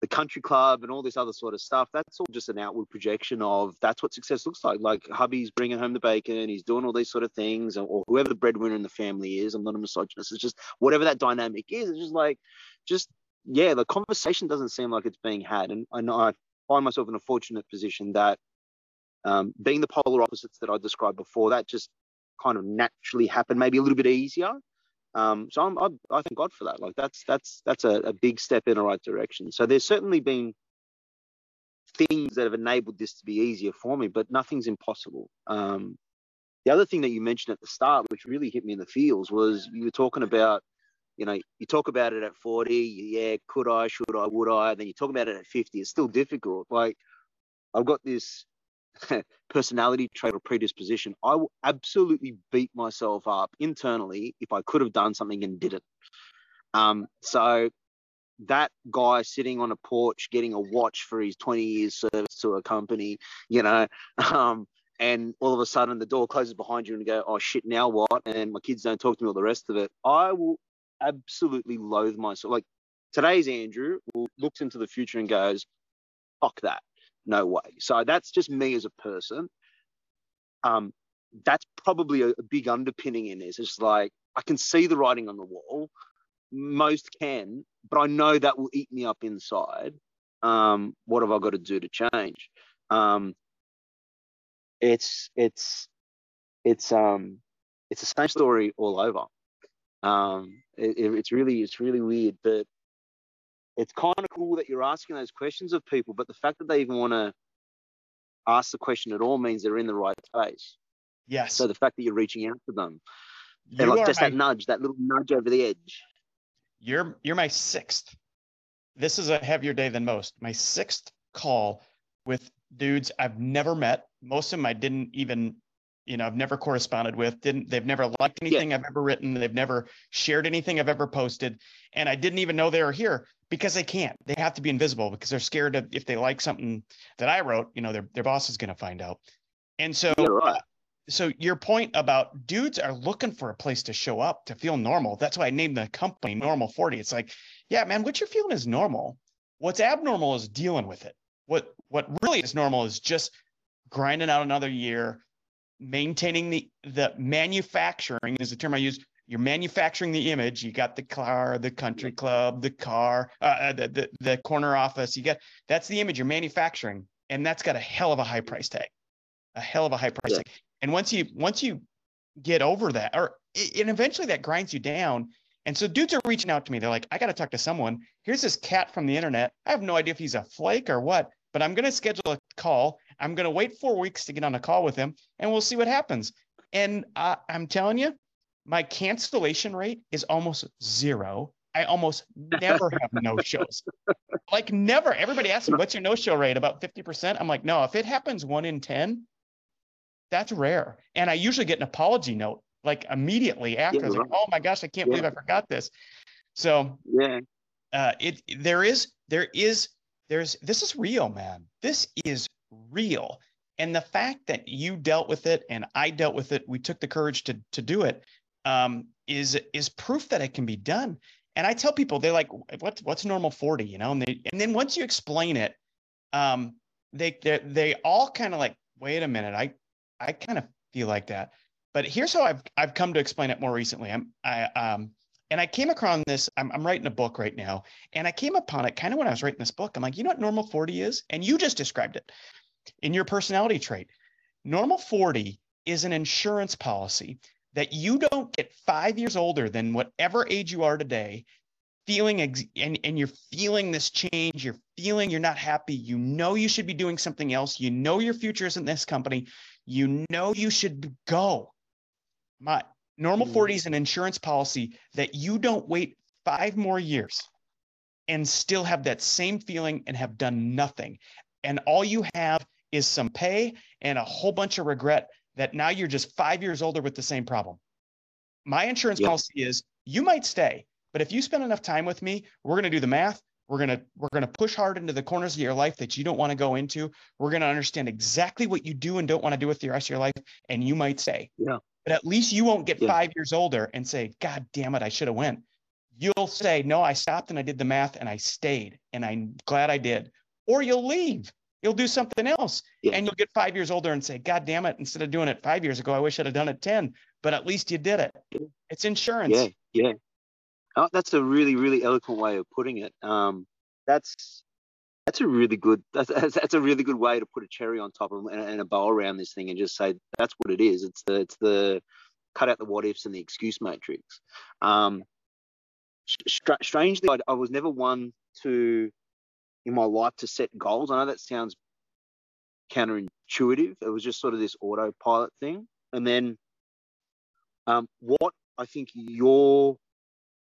the country club and all this other sort of stuff, that's all just an outward projection of that's what success looks like. Like hubby's bringing home the bacon, he's doing all these sort of things, or, or whoever the breadwinner in the family is. I'm not a misogynist. It's just whatever that dynamic is. It's just like, just yeah, the conversation doesn't seem like it's being had, and I I find myself in a fortunate position that um, being the polar opposites that I described before, that just kind of naturally happened, maybe a little bit easier. Um, so I'm, I, I thank God for that. Like that's that's that's a, a big step in the right direction. So there's certainly been things that have enabled this to be easier for me, but nothing's impossible. Um, the other thing that you mentioned at the start, which really hit me in the feels, was you were talking about, you know, you talk about it at 40, yeah, could I, should I, would I? Then you talk about it at 50, it's still difficult. Like I've got this personality trait or predisposition, I will absolutely beat myself up internally if I could have done something and didn't. Um, so that guy sitting on a porch getting a watch for his 20 years service to a company, you know, um, and all of a sudden the door closes behind you and you go, oh shit, now what? And my kids don't talk to me all the rest of it. I will absolutely loathe myself. Like today's Andrew looks into the future and goes, fuck that no way. So that's just me as a person. Um, that's probably a, a big underpinning in this. It's like I can see the writing on the wall. Most can, but I know that will eat me up inside. Um, what have I got to do to change? Um, it's it's it's um it's the same story all over. Um, it, it, it's really it's really weird, but it's kind of cool that you're asking those questions of people, but the fact that they even want to ask the question at all means they're in the right place. Yes. So the fact that you're reaching out to them, they're like just my, that nudge, that little nudge over the edge. You're you're my sixth. This is a heavier day than most. My sixth call with dudes I've never met. Most of them I didn't even you know, I've never corresponded with, didn't they've never liked anything yeah. I've ever written, they've never shared anything I've ever posted, and I didn't even know they were here because they can't. They have to be invisible because they're scared of if they like something that I wrote, you know, their their boss is going to find out. And so yeah, right. so your point about dudes are looking for a place to show up to feel normal. That's why I named the company Normal 40. It's like, yeah, man, what you're feeling is normal. What's abnormal is dealing with it. What what really is normal is just grinding out another year, maintaining the the manufacturing is the term I use. You're manufacturing the image. You got the car, the country club, the car, uh, uh, the, the the corner office. You got that's the image you're manufacturing, and that's got a hell of a high price tag, a hell of a high price yeah. tag. And once you once you get over that, or and eventually that grinds you down. And so dudes are reaching out to me. They're like, I got to talk to someone. Here's this cat from the internet. I have no idea if he's a flake or what, but I'm going to schedule a call I'm going to wait four weeks to get on a call with him and we'll see what happens. And uh, I'm telling you, my cancellation rate is almost zero. I almost never have no shows. Like never. Everybody asks me, what's your no show rate? About 50%. I'm like, no, if it happens one in 10, that's rare. And I usually get an apology note like immediately after. Yeah, like, oh my gosh, I can't yeah. believe I forgot this. So yeah, uh, it there is there is there's this is real, man. This is real. And the fact that you dealt with it and I dealt with it, we took the courage to to do it, um, is is proof that it can be done. And I tell people they're like, what's what's normal 40, you know? And they and then once you explain it, um, they they they all kind of like, wait a minute, I I kind of feel like that. But here's how I've I've come to explain it more recently. I'm I um and I came across this. I'm, I'm writing a book right now, and I came upon it kind of when I was writing this book. I'm like, you know what normal 40 is? And you just described it in your personality trait. Normal 40 is an insurance policy that you don't get five years older than whatever age you are today, feeling ex- and, and you're feeling this change, you're feeling you're not happy, you know you should be doing something else, you know your future isn't this company, you know you should go. My normal 40 mm. is an insurance policy that you don't wait five more years and still have that same feeling and have done nothing. And all you have is some pay and a whole bunch of regret that now you're just five years older with the same problem. My insurance yep. policy is you might stay, but if you spend enough time with me, we're going to do the math. We're going to we're going to push hard into the corners of your life that you don't want to go into. We're going to understand exactly what you do and don't want to do with the rest of your life and you might stay. Yeah. But at least you won't get yeah. 5 years older and say, "God damn it, I should have went." you'll say, no, I stopped and I did the math and I stayed and I'm glad I did. Or you'll leave. You'll do something else yeah. and you'll get five years older and say, God damn it, instead of doing it five years ago, I wish I'd have done it 10, but at least you did it. It's insurance. Yeah, yeah. Oh, that's a really, really eloquent way of putting it. Um, that's that's a really good that's, that's a really good way to put a cherry on top of and, and a bow around this thing and just say that's what it is. It's the it's the cut out the what ifs and the excuse matrix. Um, str- strangely, I, I was never one to in my life to set goals. I know that sounds counterintuitive. It was just sort of this autopilot thing. And then um, what I think you're,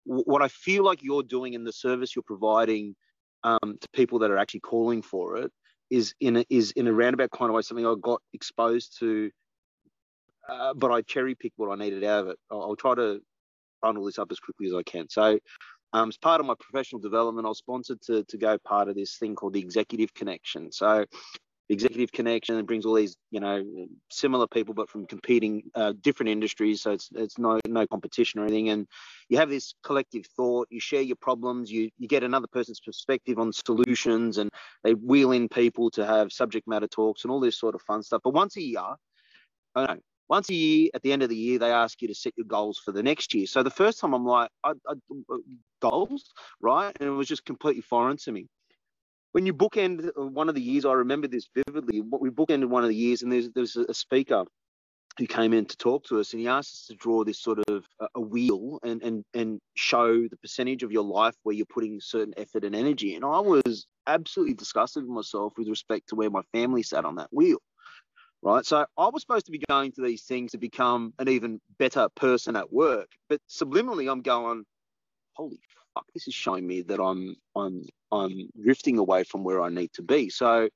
what I feel like you're doing in the service you're providing um, to people that are actually calling for it is in a, is in a roundabout kind of way something I got exposed to, uh, but I cherry picked what I needed out of it. I'll, I'll try to bundle this up as quickly as I can. So um, as part of my professional development, I was sponsored to, to go part of this thing called the Executive Connection. So, Executive Connection brings all these, you know, similar people, but from competing uh, different industries. So it's it's no no competition or anything. And you have this collective thought. You share your problems. You you get another person's perspective on solutions, and they wheel in people to have subject matter talks and all this sort of fun stuff. But once a year, I don't know, once a year at the end of the year they ask you to set your goals for the next year. So the first time i'm like I, I, uh, goals? Right? And it was just completely foreign to me. When you bookend uh, one of the years i remember this vividly what we bookended one of the years and there's there's a speaker who came in to talk to us and he asked us to draw this sort of uh, a wheel and and and show the percentage of your life where you're putting certain effort and energy and i was absolutely disgusted with myself with respect to where my family sat on that wheel right? So I was supposed to be going to these things to become an even better person at work, but subliminally I'm going, holy fuck, this is showing me that I'm I'm I'm drifting away from where I need to be. So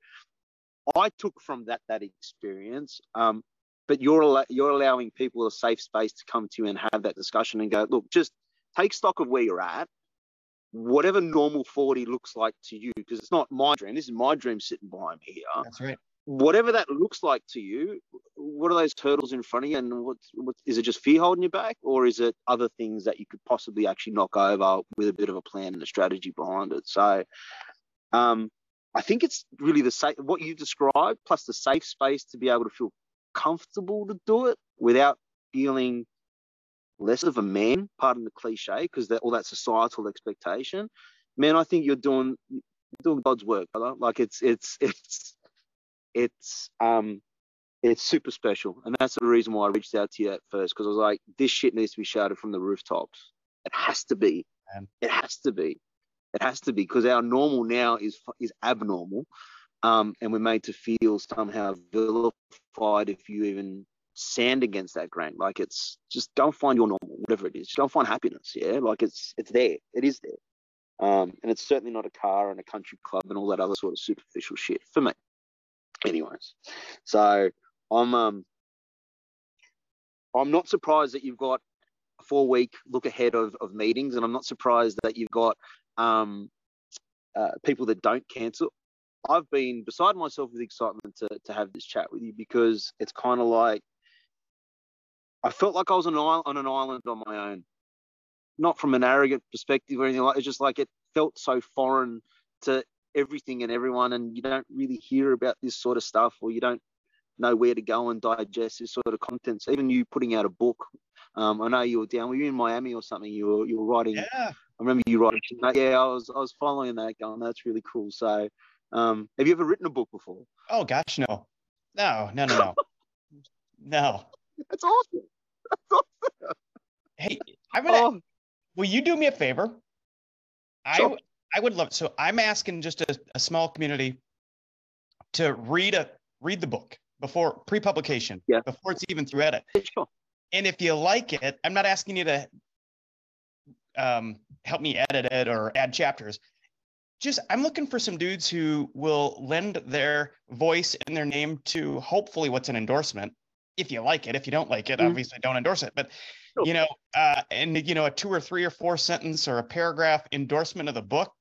I took from that that experience. Um, but you're you're allowing people a safe space to come to you and have that discussion and go, look, just take stock of where you're at. Whatever normal 40 looks like to you, because it's not my dream. This is my dream sitting behind me here. That's right whatever that looks like to you, what are those hurdles in front of you, and what, what is it? Just fear holding you back, or is it other things that you could possibly actually knock over with a bit of a plan and a strategy behind it? So, um, I think it's really the same what you described, plus the safe space to be able to feel comfortable to do it without feeling less of a man. Pardon the cliche, because that all that societal expectation. Man, I think you're doing you're doing God's work, brother. Like it's it's it's it's um it's super special, and that's the reason why I reached out to you at first because I was like, this shit needs to be shouted from the rooftops. It has to be. Man. It has to be. It has to be because our normal now is is abnormal, um, and we're made to feel somehow vilified if you even stand against that grain. Like it's just don't find your normal, whatever it is. Just and find happiness. Yeah, like it's it's there. It is there. Um, and it's certainly not a car and a country club and all that other sort of superficial shit for me anyways so i'm um i'm not surprised that you've got a four week look ahead of, of meetings and i'm not surprised that you've got um uh, people that don't cancel. I've been beside myself with excitement to, to have this chat with you because it's kind of like i felt like i was on an, island, on an island on my own. Not from an arrogant perspective or anything like it's just like it felt so foreign to everything and everyone, and you don't really hear about this sort of stuff, or you don't know where to go and digest this sort of content. So even you putting out a book, um, I know you were down. Were you in Miami or something? You were you were writing. Yeah. I remember you writing. Yeah, I was I was following that, going, that's really cool. So, um, have you ever written a book before? Oh gosh, no, no, no, no, no, no. That's awesome. That's awesome. Hey, I'm gonna. Oh. Will you do me a favor? Sure. I I would love. So I'm asking just a, a small community to read a read the book before pre-publication, yeah. before it's even through edit. Sure. And if you like it, I'm not asking you to um, help me edit it or add chapters. Just I'm looking for some dudes who will lend their voice and their name to hopefully what's an endorsement. If you like it, if you don't like it, mm-hmm. obviously don't endorse it. But sure. you know, uh, and you know, a two or three or four sentence or a paragraph endorsement of the book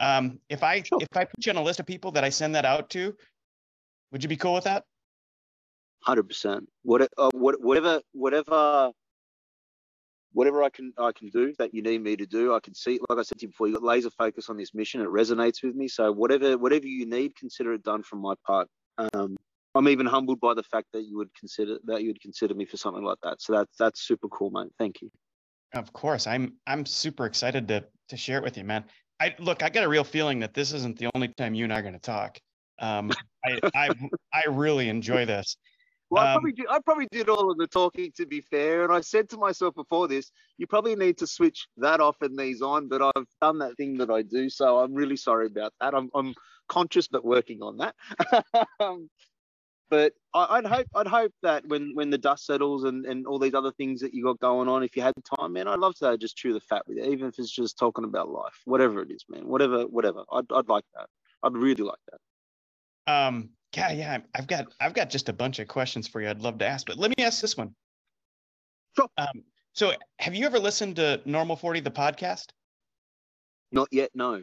um, if I sure. if I put you on a list of people that I send that out to, would you be cool with that? Hundred percent. What uh, what whatever whatever whatever I can I can do that you need me to do, I can see. Like I said to you before, you got laser focus on this mission. It resonates with me. So whatever whatever you need, consider it done from my part. Um, I'm even humbled by the fact that you would consider that you would consider me for something like that. So that's that's super cool, man. Thank you. Of course, I'm I'm super excited to to share it with you, man. I look, I got a real feeling that this isn't the only time you and I are going to talk. Um, I, I I really enjoy this. Well, I, um, probably did, I probably did all of the talking, to be fair. And I said to myself before this, you probably need to switch that off and these on. But I've done that thing that I do, so I'm really sorry about that. I'm, I'm conscious, but working on that. um, but I, would hope I'd hope that when when the dust settles and, and all these other things that you got going on, if you had time, man, I'd love to just chew the fat with you, even if it's just talking about life, whatever it is, man, whatever, whatever. I'd I'd like that. I'd really like that. Um, yeah, yeah. I've got I've got just a bunch of questions for you. I'd love to ask, but let me ask this one. Sure. Um, so have you ever listened to Normal Forty, the podcast? Not yet. No,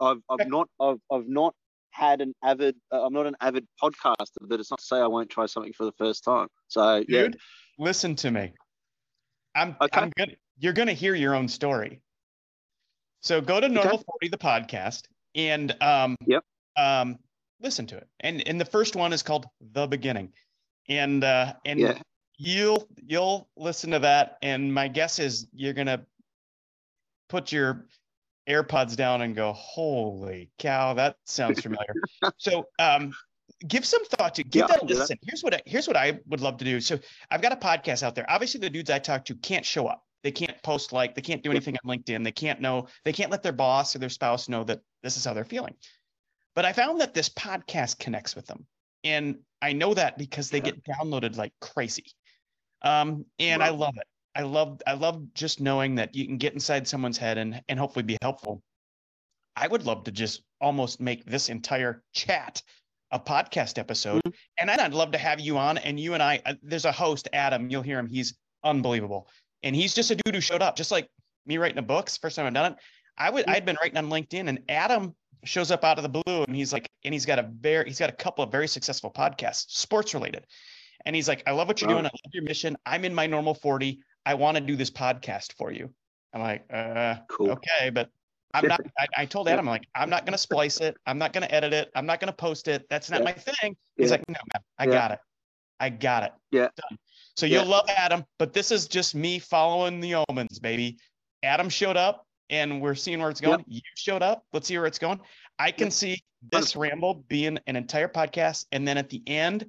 I've I've not I've I've not had an avid. Uh, I'm not an avid podcaster, but it's not to say I won't try something for the first time. So yeah. Listen to me. I'm okay. I'm gonna you're gonna hear your own story. So go to Normal okay. Forty, the podcast, and um, yep. Um, listen to it. And and the first one is called The Beginning. And uh and yeah. you'll you'll listen to that and my guess is you're going to put your AirPods down and go, "Holy cow, that sounds familiar." so, um give some thought to give yeah, that a listen. That. Here's what I, here's what I would love to do. So, I've got a podcast out there. Obviously, the dudes I talk to can't show up. They can't post like, they can't do anything on LinkedIn. They can't know, they can't let their boss or their spouse know that this is how they're feeling. But I found that this podcast connects with them. And I know that because they yeah. get downloaded like crazy. Um, and wow. I love it. I love I love just knowing that you can get inside someone's head and and hopefully be helpful. I would love to just almost make this entire chat a podcast episode. Mm-hmm. And I'd love to have you on and you and I uh, there's a host Adam, you'll hear him. He's unbelievable. And he's just a dude who showed up just like me writing the books. First time I've done it. I would mm-hmm. I'd been writing on LinkedIn and Adam shows up out of the blue and he's like, and he's got a very, he's got a couple of very successful podcasts, sports related. And he's like, I love what you're doing. I love your mission. I'm in my normal 40. I want to do this podcast for you. I'm like, uh, cool. okay, but I'm not, I, I told Adam, I'm like, I'm not going to splice it. I'm not going to edit it. I'm not going to post it. That's not yeah. my thing. He's yeah. like, no, man, I yeah. got it. I got it. Yeah. Done. So you'll love Adam, but this is just me following the omens, baby. Adam showed up and we're seeing where it's going. Yep. You showed up. Let's see where it's going. I can see this ramble being an entire podcast, and then at the end,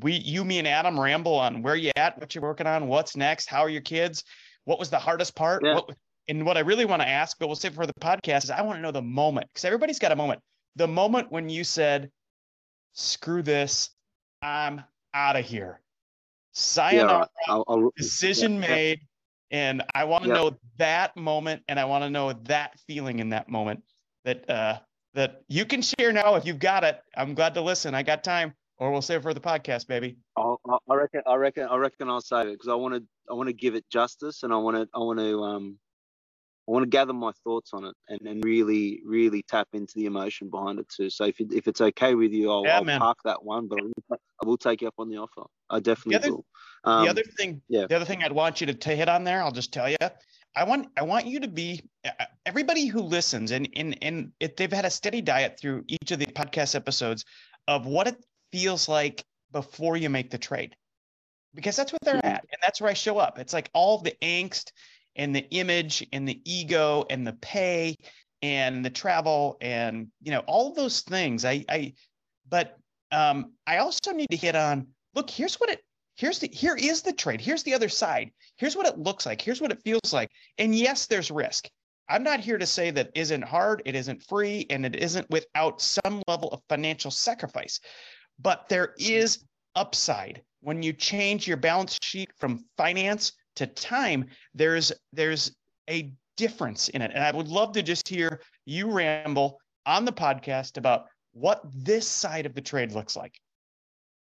we, you, me, and Adam ramble on where you at, what you're working on, what's next, how are your kids, what was the hardest part, yeah. what, and what I really want to ask, but we'll save for the podcast is I want to know the moment because everybody's got a moment. The moment when you said, "Screw this, I'm out of here." Sayonara. Yeah, I'll, I'll, decision yeah, made. And I want to know that moment, and I want to know that feeling in that moment that uh, that you can share now if you've got it. I'm glad to listen. I got time, or we'll save it for the podcast, baby. I'll, I reckon. I reckon. I reckon I'll save it because I want to. I want to give it justice, and I want to. I want to. Um, I want to gather my thoughts on it and, and really, really tap into the emotion behind it too. So if, it, if it's okay with you, I'll, yeah, I'll park that one, but I will take you up on the offer. I definitely the other, will. Um, the other thing, yeah. the other thing I'd want you to, to hit on there, I'll just tell you, I want I want you to be everybody who listens and and and if they've had a steady diet through each of the podcast episodes of what it feels like before you make the trade. Because that's what they're mm-hmm. at. And that's where I show up. It's like all the angst and the image and the ego and the pay and the travel and you know all those things i i but um i also need to hit on look here's what it here's the here is the trade here's the other side here's what it looks like here's what it feels like and yes there's risk i'm not here to say that isn't hard it isn't free and it isn't without some level of financial sacrifice but there is upside when you change your balance sheet from finance to time, there's there's a difference in it. And I would love to just hear you ramble on the podcast about what this side of the trade looks like.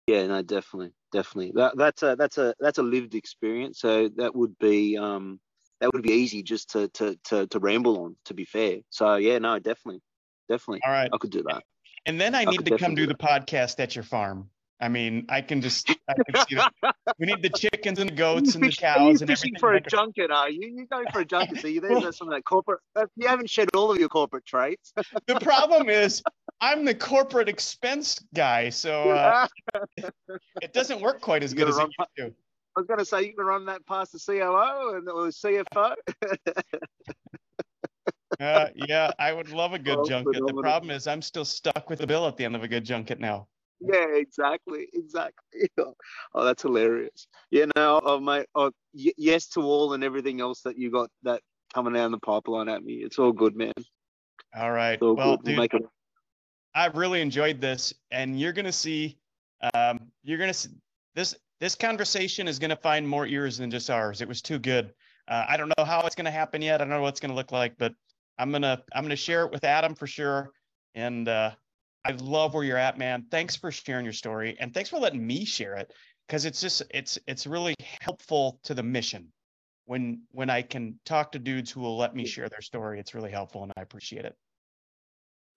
Yeah, no, definitely, definitely. That, that's a that's a that's a lived experience. So that would be um that would be easy just to to to to ramble on. To be fair, so yeah, no, definitely, definitely. All right, I could do that. And then I, need to come do the podcast at your farm. I mean, I can just I can see that. We need the chickens and the goats and the cows and everything. for a junket, are you? You're going for a junket, so you there's some of that corporate. You haven't shed all of your corporate traits. the problem is I'm the corporate expense guy, so uh, it doesn't work quite as You good as it used to. I was going to say you can run that past the COO and or CFO. Uh, yeah, I would love a good Oh, junket. The problem is I'm still stuck with the bill at the end of a good junket now. yeah, exactly, exactly. Oh, that's hilarious. Yeah, no, oh, mate. Oh, y- yes to all and everything else that you got that coming down the pipeline at me. It's all good, man. All right. All Well. We'll dude, make it. I've really enjoyed this, and you're gonna see, um, you're gonna see this. This conversation is gonna find more ears than just ours. It was too good. Uh, I don't know how it's gonna happen yet. I don't know what it's gonna look like, but I'm gonna I'm gonna share it with Adam for sure. And uh, I love where you're at, man. Thanks for sharing your story, and thanks for letting me share it because it's just it's it's really helpful to the mission. When when I can talk to dudes who will let me share their story, it's really helpful, and I appreciate it.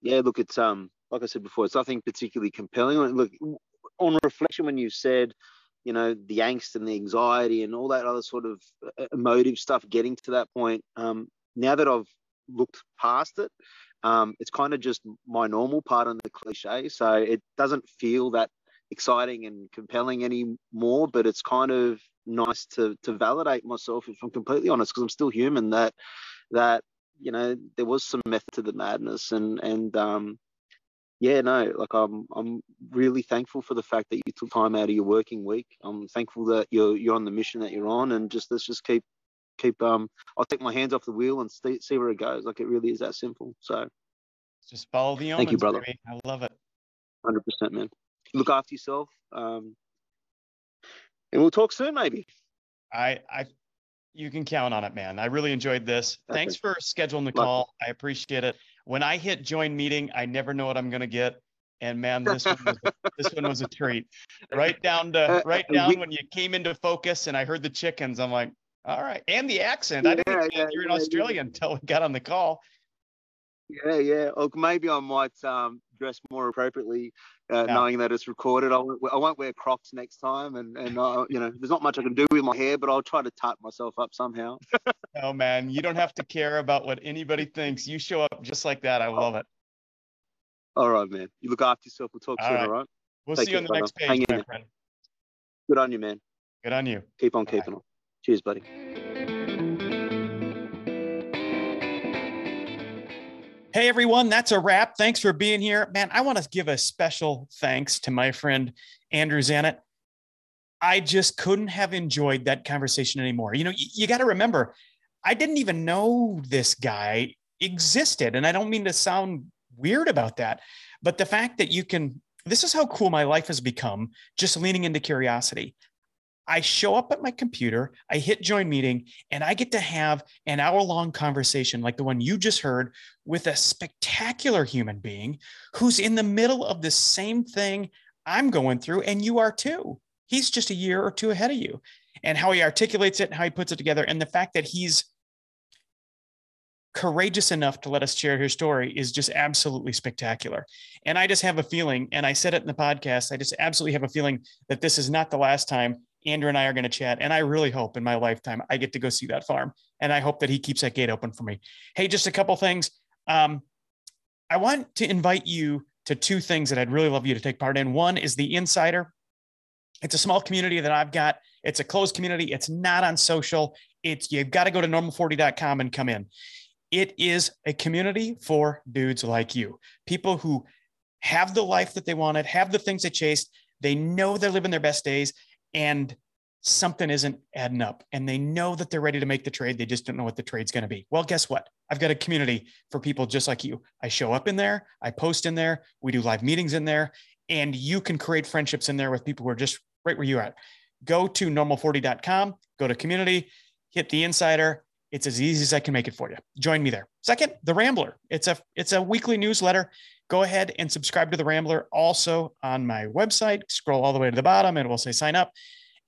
Yeah, look, it's um, like I said before, it's nothing particularly compelling. Look, on reflection, when you said, you know, the angst and the anxiety and all that other sort of uh, emotive stuff, getting to that point, um, now that I've looked past it, um, it's kind of just my normal part on the cliche. So it doesn't feel that exciting and compelling anymore. But it's kind of nice to to validate myself, if I'm completely honest, because I'm still human. That that you know there was some method to the madness and and um yeah no like i'm i'm really thankful for the fact that you took time out of your working week i'm thankful that you're you're on the mission that you're on and just let's just keep keep um i'll take my hands off the wheel and see, see where it goes like it really is that simple so Just follow the omens, Thank you, brother. baby. I love it. 100% man look after yourself um and we'll talk soon maybe I, I, you can count on it, man. I really enjoyed this. Okay. Thanks for scheduling the Love call. I appreciate it. When I hit join meeting, I never know what I'm gonna get. And man, this one was, this one was a treat. Right down to Uh, right down when you came into focus and I heard the chickens. I'm like, all right, and the accent. I didn't Yeah, know yeah, you were in yeah, yeah. Australia until we got on the call. Yeah, yeah. Or maybe I might um, dress more appropriately, uh, Yeah. knowing that it's recorded. I won't, I won't wear Crocs next time, and and uh, you know, there's not much I can do with my hair, but I'll try to tart myself up somehow. No, man, you don't have to care about what anybody thinks. You show up just like that. I love it. All right, man. You look after yourself. We'll talk All soon. right. All right. We'll Take see you on the next Hang page, in my there. friend. Good on you, man. Good on you. Keep on Bye. keeping on. Cheers, buddy. Hey everyone, that's a wrap. Thanks for being here. Man, I want to give a special thanks to my friend Andrew Zanet. I just couldn't have enjoyed that conversation anymore. You know, y- you got to remember, I didn't even know this guy existed. And I don't mean to sound weird about that, but the fact that you can, this is how cool my life has become, just leaning into curiosity. I show up at my computer, I hit join meeting, and I get to have an hour long conversation like the one you just heard with a spectacular human being who's in the middle of the same thing I'm going through, and you are too. He's just a year or two ahead of you. And how he articulates it, how he puts it together, and the fact that he's courageous enough to let us share his story is just absolutely spectacular. And I just have a feeling, and I said it in the podcast, I just absolutely have a feeling that this is not the last time Andrew and I are going to chat. And I really hope in my lifetime I get to go see that farm. And I hope that he keeps that gate open for me. Hey, just a couple things. Um, I want to invite you to two things that I'd really love you to take part in. One is the Insider. It's a small community that I've got. It's a closed community. It's not on social. It's you've got to go to normal40.com and come in. It is a community for dudes like you, people who have the life that they wanted, have the things they chased. They know they're living their best days, and something isn't adding up. And they know that they're ready to make the trade. They just don't know what the trade's going to be. Well, guess what? I've got a community for people just like you. I show up in there, I post in there, we do live meetings in there, and you can create friendships in there with people who are just right where you're at. Go to normal40.com, go to community, hit the insider. It's as easy as I can make it for you. Join me there. Second, the Rambler. It's a it's a weekly newsletter. Go ahead and subscribe to the Rambler. Also on my website, scroll all the way to the bottom, and it will say sign up.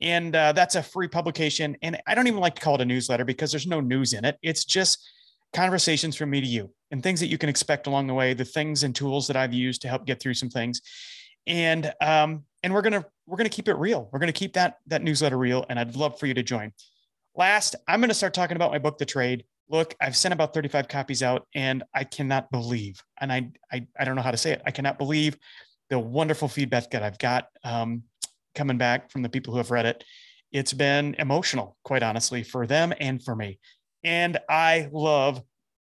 And uh, that's a free publication. And I don't even like to call it a newsletter because there's no news in it. It's just conversations from me to you and things that you can expect along the way, the things and tools that I've used to help get through some things. And um, and we're gonna we're gonna keep it real. We're gonna keep that that newsletter real, and I'd love for you to join. Last, I'm gonna start talking about my book, The Trade. Look, I've sent about 35 copies out, and I cannot believe, and I I, I don't know how to say it. I cannot believe the wonderful feedback that I've got um, coming back from the people who have read it. It's been emotional, quite honestly, for them and for me. And I love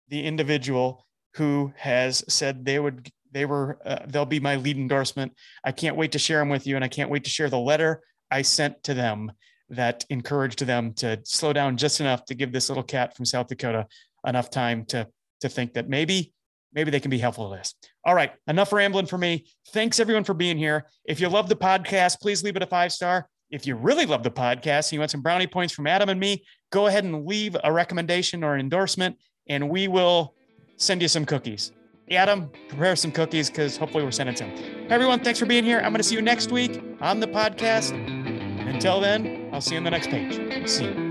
the individual who has said they would they were uh, they'll be my lead endorsement i can't wait to share them with you and i can't wait to share the letter i sent to them that encouraged them to slow down just enough to give this little cat from south dakota enough time to to think that maybe maybe they can be helpful to this all right enough rambling for me thanks everyone for being here if you love the podcast please leave it a five star if you really love the podcast and you want some brownie points from adam and me go ahead and leave a recommendation or an endorsement and we will send you some cookies. Adam, prepare some cookies because hopefully we're sending some. Hey everyone, thanks for being here. I'm going to see you next week on the podcast. Until then, I'll see you on the next page. See you.